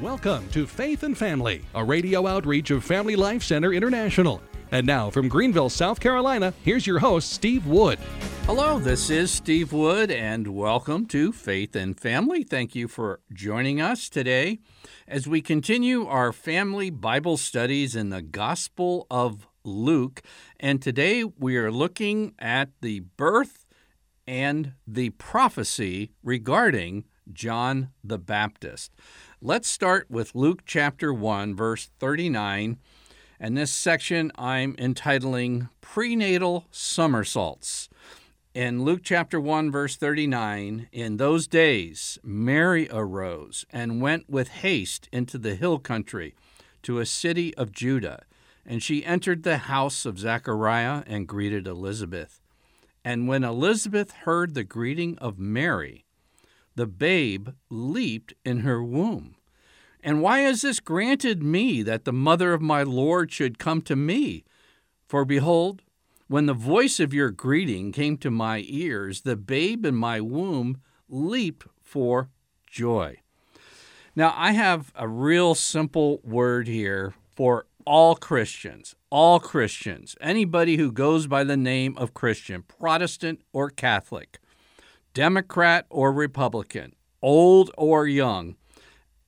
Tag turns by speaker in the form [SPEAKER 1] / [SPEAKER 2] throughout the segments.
[SPEAKER 1] Welcome to Faith and Family, a radio outreach of Family Life Center International. And now from Greenville, South Carolina, here's your host, Steve Wood.
[SPEAKER 2] Hello, this is Steve Wood, and welcome to Faith and Family. Thank you for joining us today as we continue our family Bible studies in the Gospel of Luke. And today we are looking at the birth and the prophecy regarding John the Baptist. Let's start with Luke chapter 1, verse 39. And this section I'm entitling Prenatal Somersaults. In Luke chapter 1, verse 39, in those days Mary arose and went with haste into the hill country to a city of Judah. And she entered the house of Zechariah and greeted Elizabeth. And when Elizabeth heard the greeting of Mary, the babe leaped in her womb. And why is this granted me that the mother of my Lord should come to me? For behold, when the voice of your greeting came to my ears, the babe in my womb leaped for joy. Now, I have a real simple word here for all Christians, all Christians, anybody who goes by the name of Christian, Protestant or Catholic. Democrat or Republican, old or young,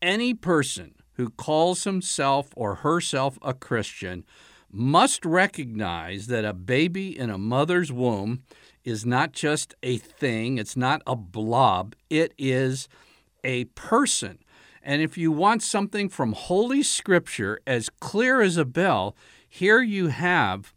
[SPEAKER 2] any person who calls himself or herself a Christian must recognize that a baby in a mother's womb is not just a thing, it's not a blob, it is a person. And if you want something from Holy Scripture as clear as a bell, here you have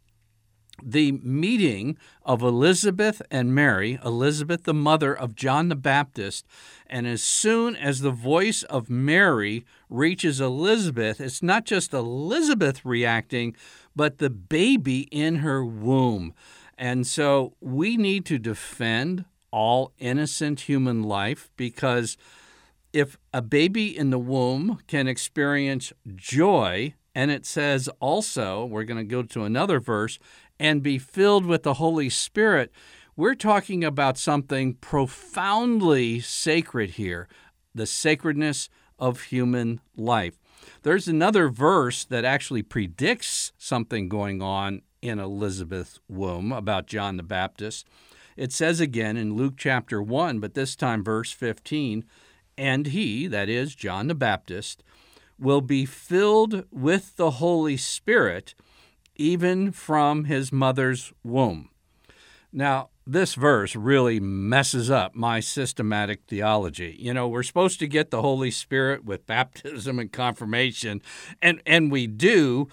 [SPEAKER 2] the meeting of Elizabeth and Mary, Elizabeth, the mother of John the Baptist. And as soon as the voice of Mary reaches Elizabeth, it's not just Elizabeth reacting, but the baby in her womb. And so we need to defend all innocent human life because if a baby in the womb can experience joy, and it says also, we're going to go to another verse, and be filled with the Holy Spirit, we're talking about something profoundly sacred here the sacredness of human life. There's another verse that actually predicts something going on in Elizabeth's womb about John the Baptist. It says again in Luke chapter 1, but this time verse 15, and he, that is John the Baptist, will be filled with the Holy Spirit even from his mother's womb. Now, this verse really messes up my systematic theology. You know, we're supposed to get the Holy Spirit with baptism and confirmation, and, and we do,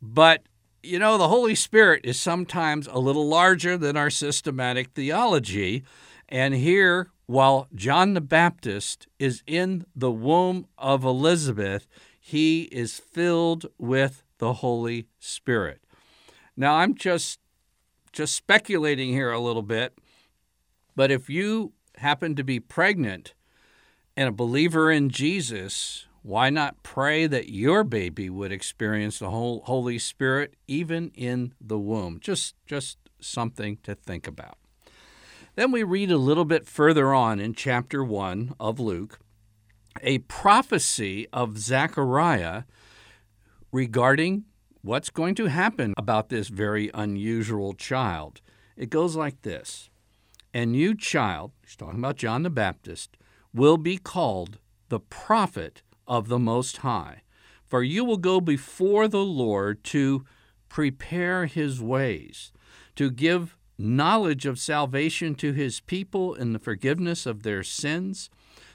[SPEAKER 2] but you know, the Holy Spirit is sometimes a little larger than our systematic theology. And here, while John the Baptist is in the womb of Elizabeth, he is filled with the Holy Spirit. Now I'm just just speculating here a little bit, but if you happen to be pregnant and a believer in Jesus, why not pray that your baby would experience the whole Holy Spirit even in the womb? Just just something to think about. Then we read a little bit further on in chapter 1 of Luke a prophecy of Zechariah regarding what's going to happen about this very unusual child. It goes like this. And you, child, he's talking about John the Baptist, will be called the prophet of the Most High, for you will go before the Lord to prepare his ways, to give knowledge of salvation to his people in the forgiveness of their sins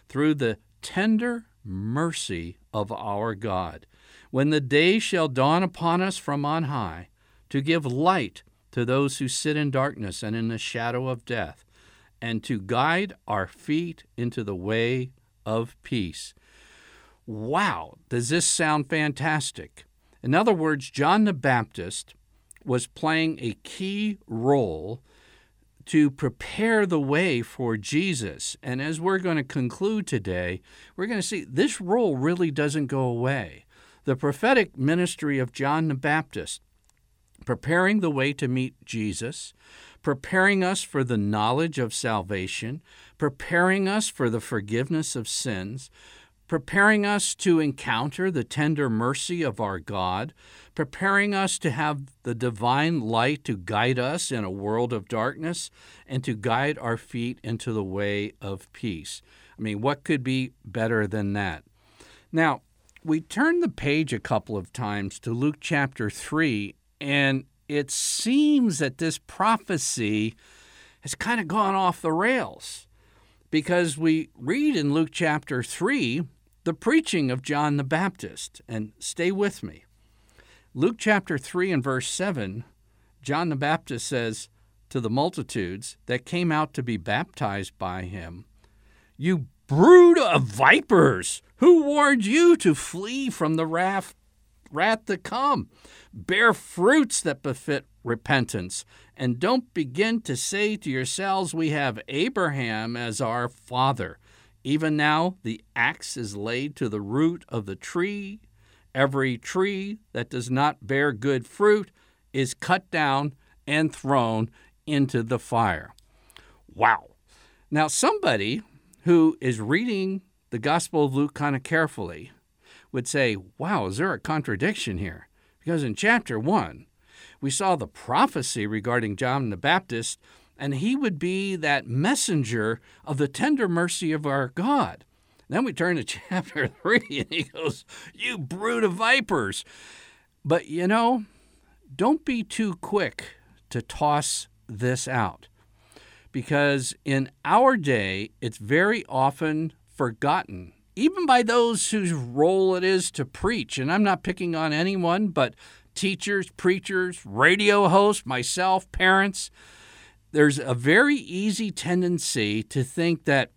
[SPEAKER 2] through the tender mercy of our God when the day shall dawn upon us from on high, to give light to those who sit in darkness and in the shadow of death, and to guide our feet into the way of peace. Wow, does this sound fantastic? In other words, John the Baptist was playing a key role to prepare the way for Jesus. And as we're going to conclude today, we're going to see this role really doesn't go away the prophetic ministry of John the Baptist, preparing the way to meet Jesus, preparing us for the knowledge of salvation, preparing us for the forgiveness of sins, preparing us to encounter the tender mercy of our God, preparing us to have the divine light to guide us in a world of darkness and to guide our feet into the way of peace. I mean, what could be better than that? Now, we turn the page a couple of times to Luke chapter 3, and it seems that this prophecy has kind of gone off the rails because we read in Luke chapter 3 the preaching of John the Baptist. And stay with me. Luke chapter 3 and verse 7, John the Baptist says to the multitudes that came out to be baptized by him, You brood of vipers, who warned you to flee from the wrath, wrath to come? Bear fruits that befit repentance, and don't begin to say to yourselves, We have Abraham as our father. Even now, the axe is laid to the root of the tree. Every tree that does not bear good fruit is cut down and thrown into the fire. Wow. Now, somebody who is reading the Gospel of Luke kind of carefully would say, Wow, is there a contradiction here? Because in chapter 1, we saw the prophecy regarding John the Baptist and he would be that messenger of the tender mercy of our God. Then we turn to chapter 3, and he goes, You brood of vipers. But you know, don't be too quick to toss this out. Because in our day, it's very often forgotten, even by those whose role it is to preach. And I'm not picking on anyone, but teachers, preachers, radio hosts, myself, parents there's a very easy tendency to think that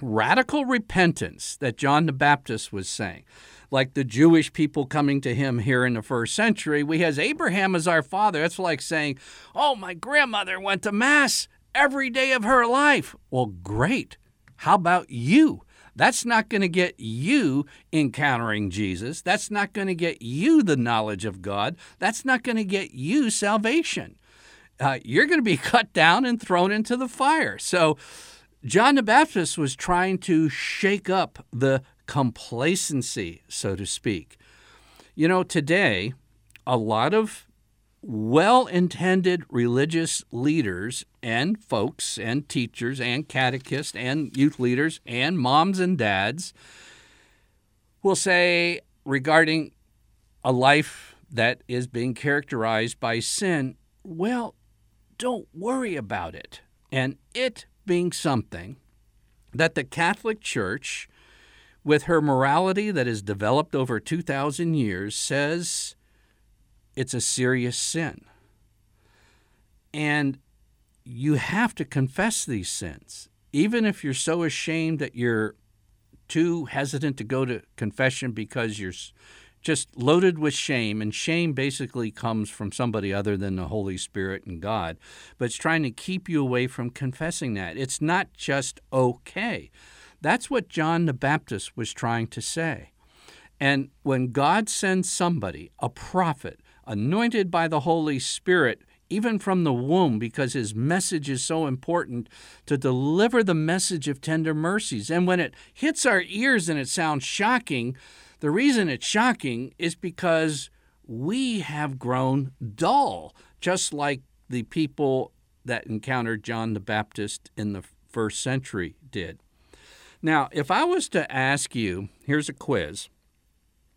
[SPEAKER 2] radical repentance that John the Baptist was saying, like the Jewish people coming to him here in the first century, we has Abraham as our father. That's like saying, "Oh, my grandmother went to mass every day of her life." Well, great. How about you? That's not going to get you encountering Jesus. That's not going to get you the knowledge of God. That's not going to get you salvation uh, you're going to be cut down and thrown into the fire. So, John the Baptist was trying to shake up the complacency, so to speak. You know, today, a lot of well intended religious leaders and folks and teachers and catechists and youth leaders and moms and dads will say regarding a life that is being characterized by sin, well, don't worry about it. And it being something that the Catholic Church, with her morality that has developed over 2,000 years, says it's a serious sin. And you have to confess these sins. Even if you're so ashamed that you're too hesitant to go to confession because you're just loaded with shame, and shame basically comes from somebody other than the Holy Spirit and God. But it's trying to keep you away from confessing that. It's not just okay. That's what John the Baptist was trying to say. And when God sends somebody, a prophet, anointed by the Holy Spirit, even from the womb, because his message is so important to deliver the message of tender mercies. And when it hits our ears and it sounds shocking, the reason it's shocking is because we have grown dull, just like the people that encountered John the Baptist in the first century did. Now, if I was to ask you, here's a quiz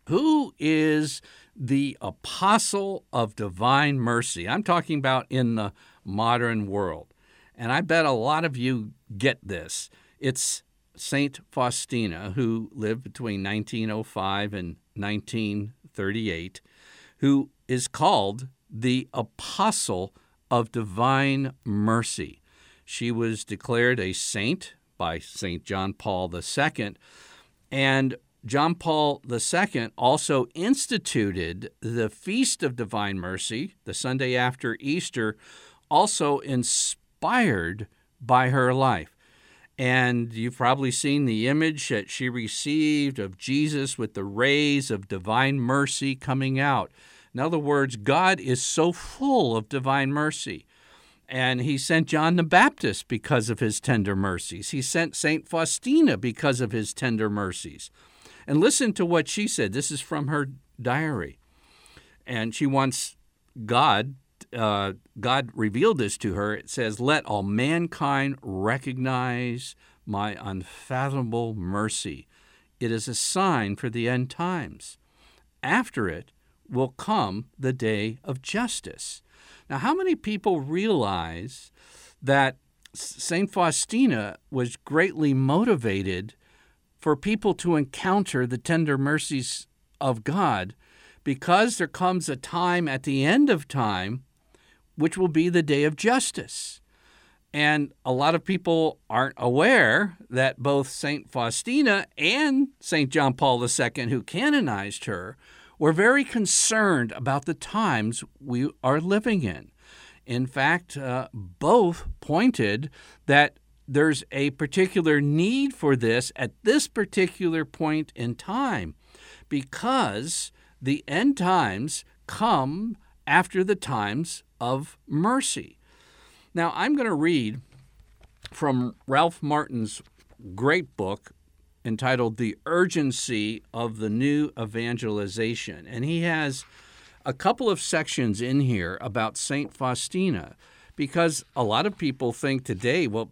[SPEAKER 2] who is the apostle of divine mercy? I'm talking about in the modern world. And I bet a lot of you get this. It's Saint Faustina, who lived between 1905 and 1938, who is called the Apostle of Divine Mercy. She was declared a saint by St. John Paul II, and John Paul II also instituted the Feast of Divine Mercy, the Sunday after Easter, also inspired by her life. And you've probably seen the image that she received of Jesus with the rays of divine mercy coming out. In other words, God is so full of divine mercy. And he sent John the Baptist because of his tender mercies. He sent St. Faustina because of his tender mercies. And listen to what she said. This is from her diary. And she wants God, uh, God revealed this to her. It says, Let all mankind recognize my unfathomable mercy. It is a sign for the end times. After it will come the day of justice. Now, how many people realize that St. Faustina was greatly motivated for people to encounter the tender mercies of God because there comes a time at the end of time which will be the day of justice. And a lot of people aren't aware that both St. Faustina and St. John Paul II, who canonized her, were very concerned about the times we are living in. In fact, uh, both pointed that there's a particular need for this at this particular point in time because the end times come after the times of mercy. Now, I'm going to read from Ralph Martin's great book entitled The Urgency of the New Evangelization. And he has a couple of sections in here about St. Faustina because a lot of people think today, well,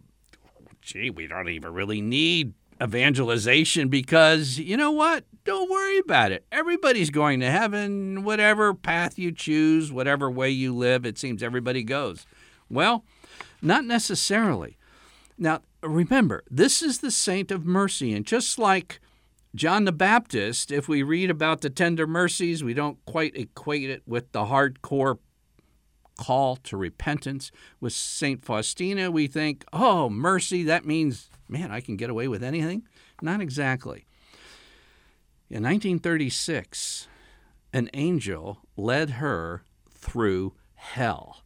[SPEAKER 2] gee, we don't even really need evangelization because you know what? Don't worry about it. Everybody's going to heaven, whatever path you choose, whatever way you live, it seems everybody goes. Well, not necessarily. Now, remember, this is the saint of mercy, and just like John the Baptist, if we read about the tender mercies, we don't quite equate it with the hardcore call to repentance. With St. Faustina, we think, oh, mercy, that means, man, I can get away with anything? Not exactly. In 1936, an angel led her through hell.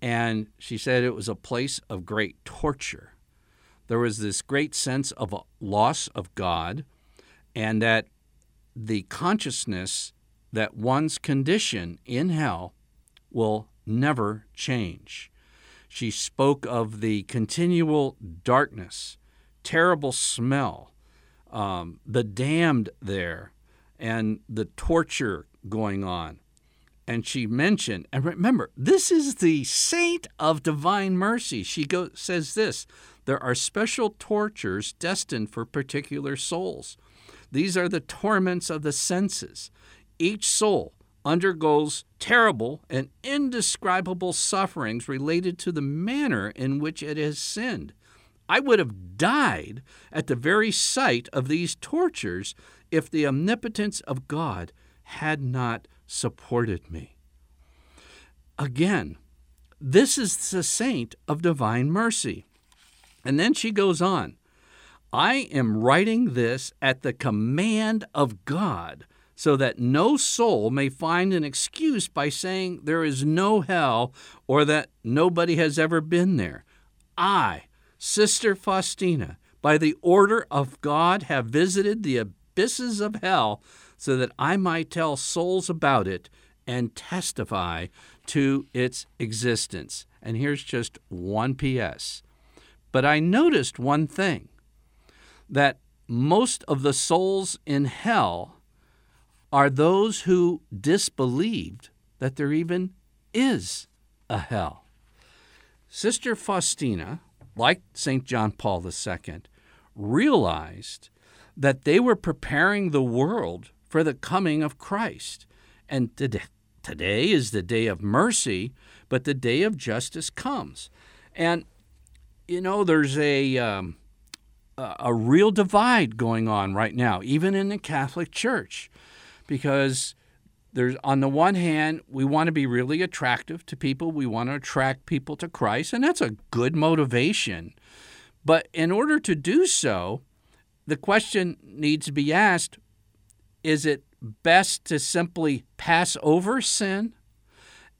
[SPEAKER 2] And she said it was a place of great torture. There was this great sense of a loss of God and that the consciousness that one's condition in hell will never change. She spoke of the continual darkness, terrible smell, um, the damned there, and the torture going on. And she mentioned, and remember, this is the saint of divine mercy. She go, says this there are special tortures destined for particular souls. These are the torments of the senses. Each soul undergoes terrible and indescribable sufferings related to the manner in which it has sinned. I would have died at the very sight of these tortures if the omnipotence of God had not supported me. Again, this is the saint of divine mercy. And then she goes on I am writing this at the command of God, so that no soul may find an excuse by saying there is no hell or that nobody has ever been there. I, Sister Faustina, by the order of God, have visited the abysses of hell so that I might tell souls about it and testify to its existence. And here's just one P.S. But I noticed one thing that most of the souls in hell are those who disbelieved that there even is a hell. Sister Faustina, like St. John Paul II, realized that they were preparing the world for the coming of Christ. And today, is the day of mercy, but the day of justice comes. And, you know, there's a. Um, a real divide going on right now, even in the Catholic Church, because there's on the one hand we want to be really attractive to people, we want to attract people to Christ, and that's a good motivation. But in order to do so, the question needs to be asked: Is it best to simply pass over sin,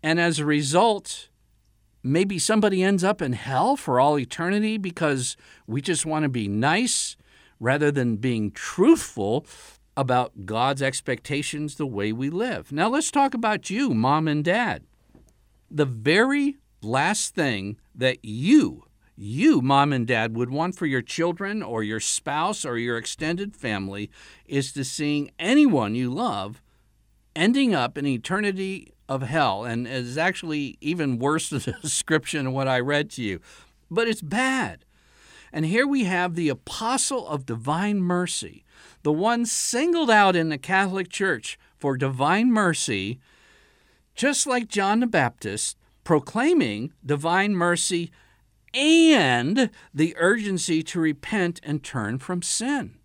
[SPEAKER 2] and as a result? maybe somebody ends up in hell for all eternity because we just want to be nice rather than being truthful about God's expectations the way we live. Now, let's talk about you, mom and dad. The very last thing that you, you, mom and dad, would want for your children or your spouse or your extended family is to seeing anyone you love ending up in eternity of hell. And is actually even worse than the description of what I read to you. But it's bad. And here we have the apostle of divine mercy, the one singled out in the Catholic Church for divine mercy, just like John the Baptist, proclaiming divine mercy and the urgency to repent and turn from sin.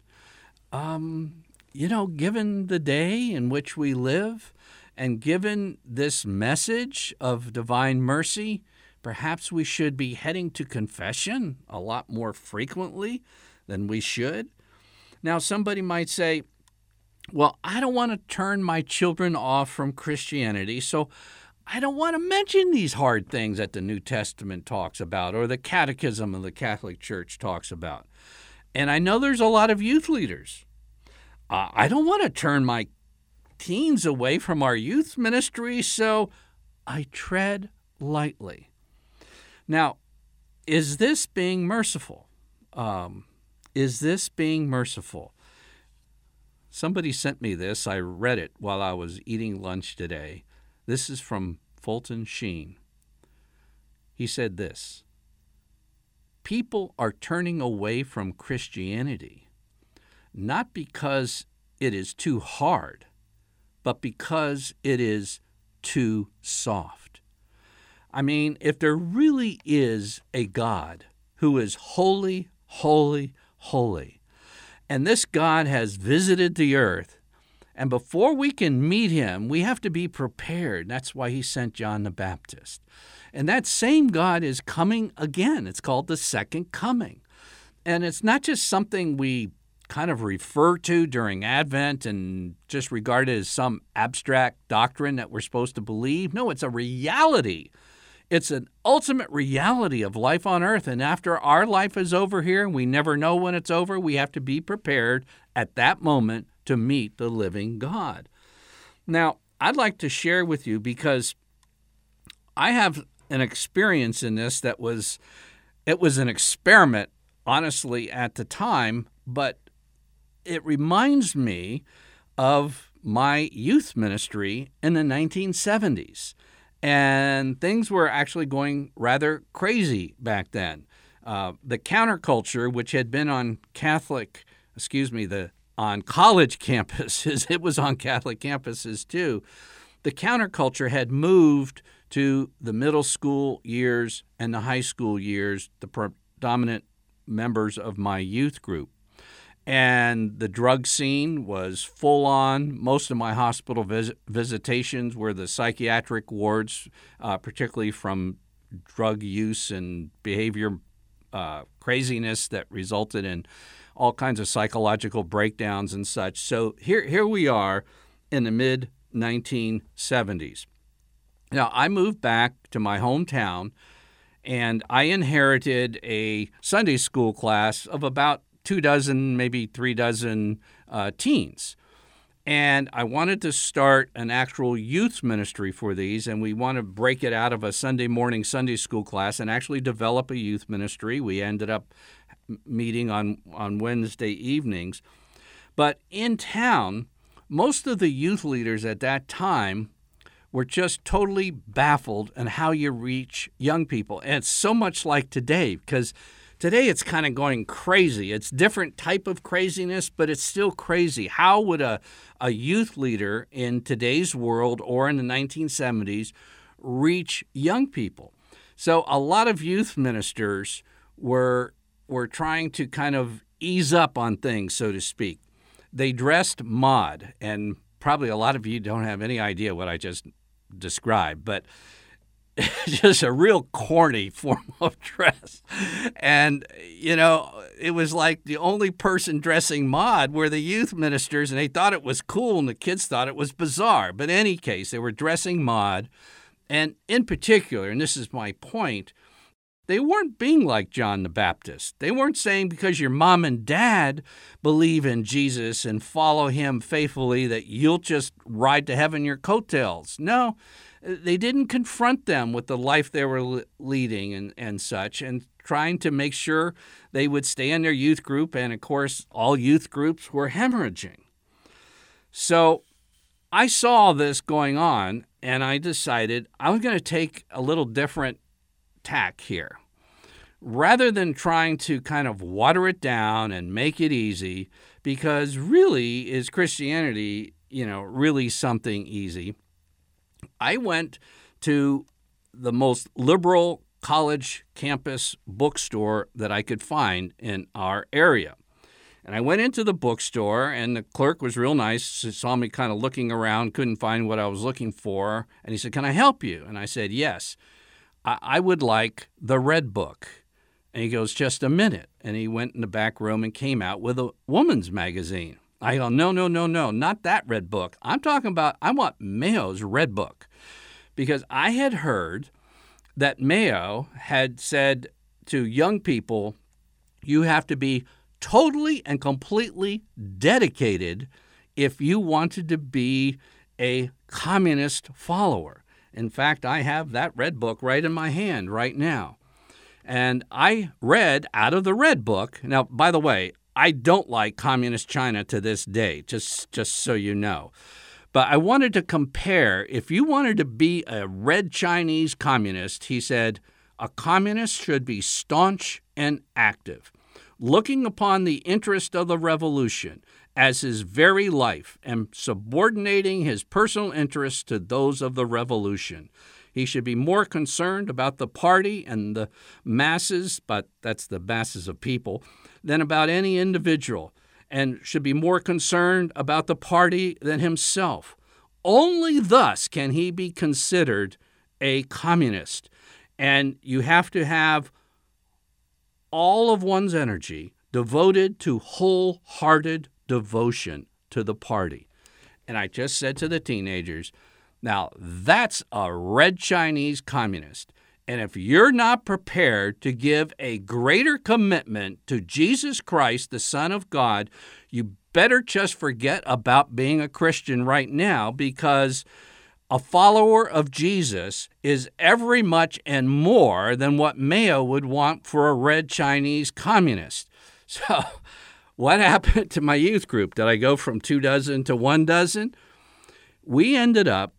[SPEAKER 2] Um, you know, given the day in which we live, and given this message of divine mercy, perhaps we should be heading to confession a lot more frequently than we should. Now, somebody might say, well, I don't want to turn my children off from Christianity, so I don't want to mention these hard things that the New Testament talks about or the Catechism of the Catholic Church talks about. And I know there's a lot of youth leaders. Uh, I don't want to turn my teens away from our youth ministry, so I tread lightly. Now, is this being merciful? Um, is this being merciful? Somebody sent me this. I read it while I was eating lunch today. This is from Fulton Sheen. He said this People are turning away from Christianity not because it is too hard, but because it is too soft. I mean, if there really is a God who is holy, holy, holy, and this God has visited the earth and before we can meet him, we have to be prepared. That's why he sent John the Baptist. And that same God is coming again. It's called the second coming. And it's not just something we kind of refer to during Advent and just regard it as some abstract doctrine that we're supposed to believe. No, it's a reality. It's an ultimate reality of life on earth. And after our life is over here, we never know when it's over, we have to be prepared at that moment to meet the living God. Now, I'd like to share with you because I have an experience in this that was it was an experiment honestly at the time, but it reminds me of my youth ministry in the 1970s. And things were actually going rather crazy back then. Uh, the counterculture, which had been on Catholic, excuse me, the on college campuses, it was on Catholic campuses too. The counterculture had moved to the middle school years and the high school years, the predominant members of my youth group. And the drug scene was full on. Most of my hospital vis- visitations were the psychiatric wards, uh, particularly from drug use and behavior uh, craziness that resulted in all kinds of psychological breakdowns and such. So here, here we are in the mid 1970s. Now, I moved back to my hometown and I inherited a Sunday school class of about two dozen, maybe three dozen uh, teens. And I wanted to start an actual youth ministry for these, and we want to break it out of a Sunday morning Sunday school class and actually develop a youth ministry. We ended up meeting on, on Wednesday evenings. But in town, most of the youth leaders at that time were just totally baffled on how you reach young people. And it's so much like today because today it's kind of going crazy. It's different type of craziness, but it's still crazy. How would a, a youth leader in today's world or in the 1970s reach young people? So a lot of youth ministers were were trying to kind of ease up on things, so to speak. They dressed mod, and probably a lot of you don't have any idea what I just described, but just a real corny form of dress. And, you know, it was like the only person dressing mod were the youth ministers, and they thought it was cool, and the kids thought it was bizarre. But in any case, they were dressing mod. And in particular, and this is my point, They weren't being like John the Baptist. They weren't saying because your mom and dad believe in Jesus and follow him faithfully that you'll just ride to heaven your coattails. No, they didn't confront them with the life they were leading and, and such, and trying to make sure they would stay in their youth group. And of course, all youth groups were hemorrhaging. So I saw this going on, and I decided I was going to take a little different tack here. Rather than trying to kind of water it down and make it easy, because really is Christianity, you know, really something easy. I went to the most liberal college campus bookstore that I could find in our area. And I went into the bookstore, and the clerk was real nice. Saw me kind of looking around, couldn't find what I was looking for. And he said, Can I help you? And I said, Yes. I, I would like the Red Book. And he goes, Just a minute. And he went in the back room and came out with a woman's magazine. I go, No, no, no, no, not that Red Book. I'm talking about, I want Mao's Red Book. Because I had heard that Mayo had said to young people, You have to be totally and completely dedicated if you wanted to be a communist follower. In fact, I have that red book right in my hand right now. And I read out of the red book. Now, by the way, I don't like communist China to this day, just, just so you know. But I wanted to compare if you wanted to be a red Chinese communist, he said, a communist should be staunch and active looking upon the interest of the revolution as his very life and subordinating his personal interests to those of the revolution. He should be more concerned about the party and the masses, but that's the masses of people, than about any individual, and should be more concerned about the party than himself. Only thus can he be considered a communist. And you have to have all of one's energy devoted to wholehearted devotion to the party. And I just said to the teenagers, now that's a red Chinese communist. And if you're not prepared to give a greater commitment to Jesus Christ, the Son of God, you better just forget about being a Christian right now because a follower of Jesus is every much and more than what Mao would want for a red Chinese communist. So, what happened to my youth group? Did I go from two dozen to one dozen? We ended up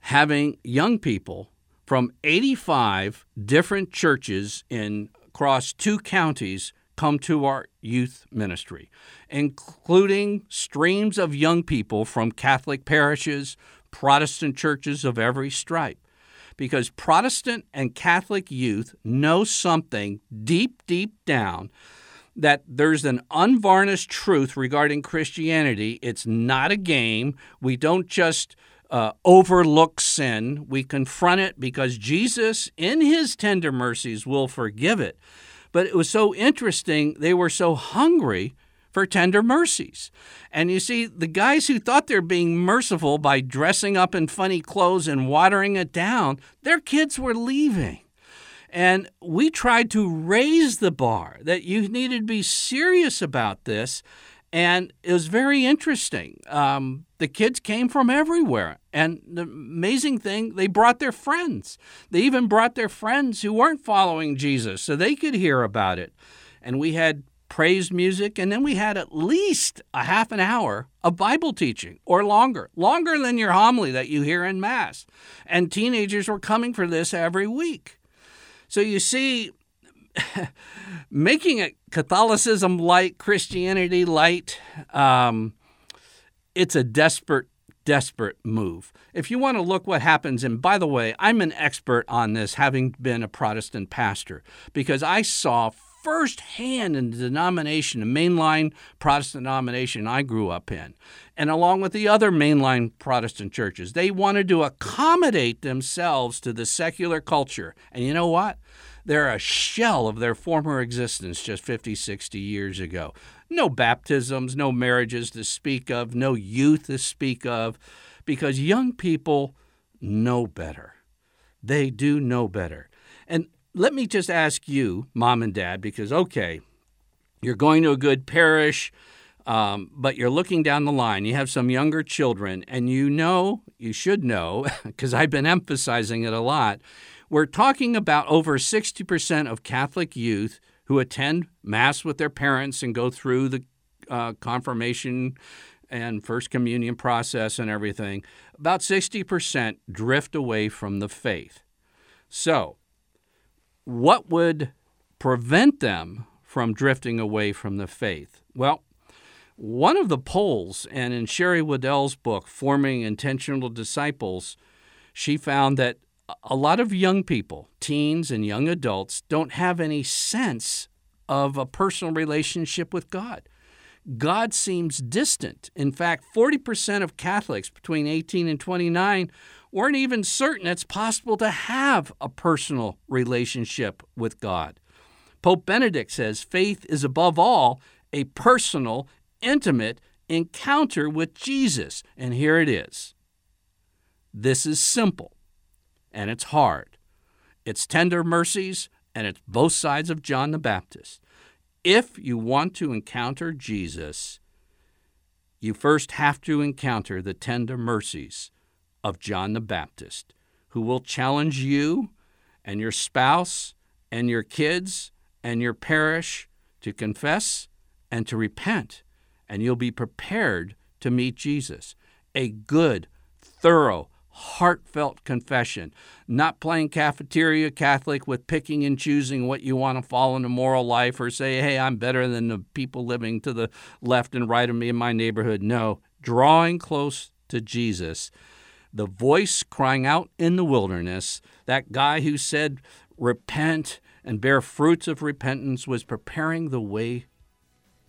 [SPEAKER 2] having young people from 85 different churches in across two counties come to our youth ministry, including streams of young people from Catholic parishes, Protestant churches of every stripe. Because Protestant and Catholic youth know something deep, deep down that there's an unvarnished truth regarding Christianity. It's not a game. We don't just uh, overlook sin, we confront it because Jesus, in his tender mercies, will forgive it. But it was so interesting. They were so hungry for tender mercies. And you see, the guys who thought they're being merciful by dressing up in funny clothes and watering it down, their kids were leaving. And we tried to raise the bar that you needed to be serious about this. And it was very interesting. Um, the kids came from everywhere. And the amazing thing, they brought their friends. They even brought their friends who weren't following Jesus so they could hear about it. And we had praise music, and then we had at least a half an hour of Bible teaching or longer, longer than your homily that you hear in Mass. And teenagers were coming for this every week. So you see, making it Catholicism light, Christianity light, um, it's a desperate, desperate move. If you want to look what happens, and by the way, I'm an expert on this, having been a Protestant pastor, because I saw firsthand in the denomination, the mainline Protestant denomination I grew up in, and along with the other mainline Protestant churches. They wanted to accommodate themselves to the secular culture. And you know what? They're a shell of their former existence just 50, 60 years ago. No baptisms, no marriages to speak of, no youth to speak of, because young people know better. They do know better. And let me just ask you, mom and dad, because, okay, you're going to a good parish, um, but you're looking down the line. You have some younger children, and you know, you should know, because I've been emphasizing it a lot. We're talking about over 60% of Catholic youth who attend Mass with their parents and go through the uh, confirmation and First Communion process and everything. About 60% drift away from the faith. So, what would prevent them from drifting away from the faith? Well, one of the polls, and in Sherry Weddell's book, Forming Intentional Disciples, she found that a lot of young people, teens and young adults, don't have any sense of a personal relationship with God. God seems distant. In fact, 40% of Catholics between 18 and 29 weren't even certain it's possible to have a personal relationship with God. Pope Benedict says faith is above all a personal, intimate encounter with Jesus. And here it is. This is simple and it's hard. It's tender mercies and it's both sides of John the Baptist. If you want to encounter Jesus, you first have to encounter the tender mercies of John the Baptist, who will challenge you and your spouse and your kids and your parish to confess and to repent, and you'll be prepared to meet Jesus. A good, thorough, heartfelt confession, not playing cafeteria Catholic with picking and choosing what you want to follow in a moral life or say, hey, I'm better than the people living to the left and right of me in my neighborhood. No, drawing close to Jesus, the voice crying out in the wilderness, that guy who said, repent and bear fruits of repentance, was preparing the way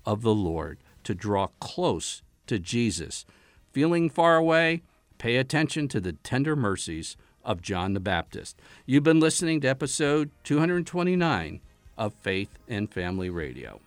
[SPEAKER 2] of the Lord to draw close to Jesus. Feeling far away? Pay attention to the tender mercies of John the Baptist. You've been listening to episode 229 of Faith and Family Radio.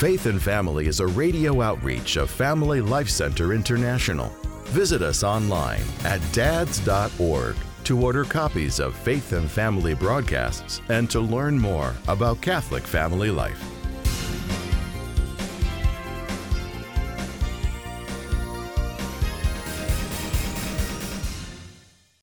[SPEAKER 3] Faith and Family is a radio outreach of Family Life Center International. Visit us online at dads.org to order copies of Faith and Family broadcasts and to learn more about Catholic family life.